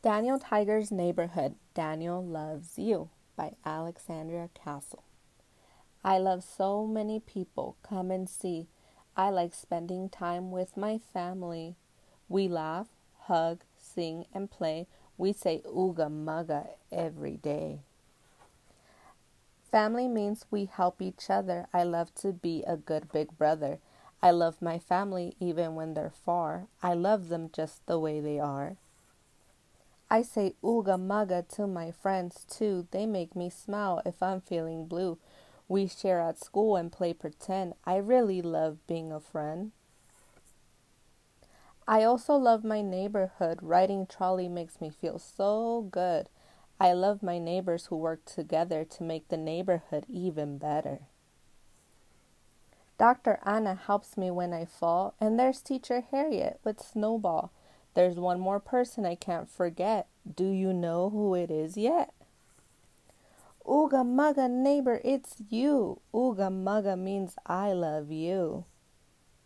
Daniel Tiger's Neighborhood Daniel Loves You by Alexandra Cassel. I love so many people. Come and see. I like spending time with my family. We laugh, hug, sing, and play. We say ooga mugga every day. Family means we help each other. I love to be a good big brother. I love my family even when they're far. I love them just the way they are. I say ooga mugga to my friends too. They make me smile if I'm feeling blue. We share at school and play pretend. I really love being a friend. I also love my neighborhood. Riding trolley makes me feel so good. I love my neighbors who work together to make the neighborhood even better. Dr. Anna helps me when I fall, and there's Teacher Harriet with Snowball. There's one more person I can't forget. Do you know who it is yet? Ooga mugga neighbor, it's you. Ooga mugga means I love you.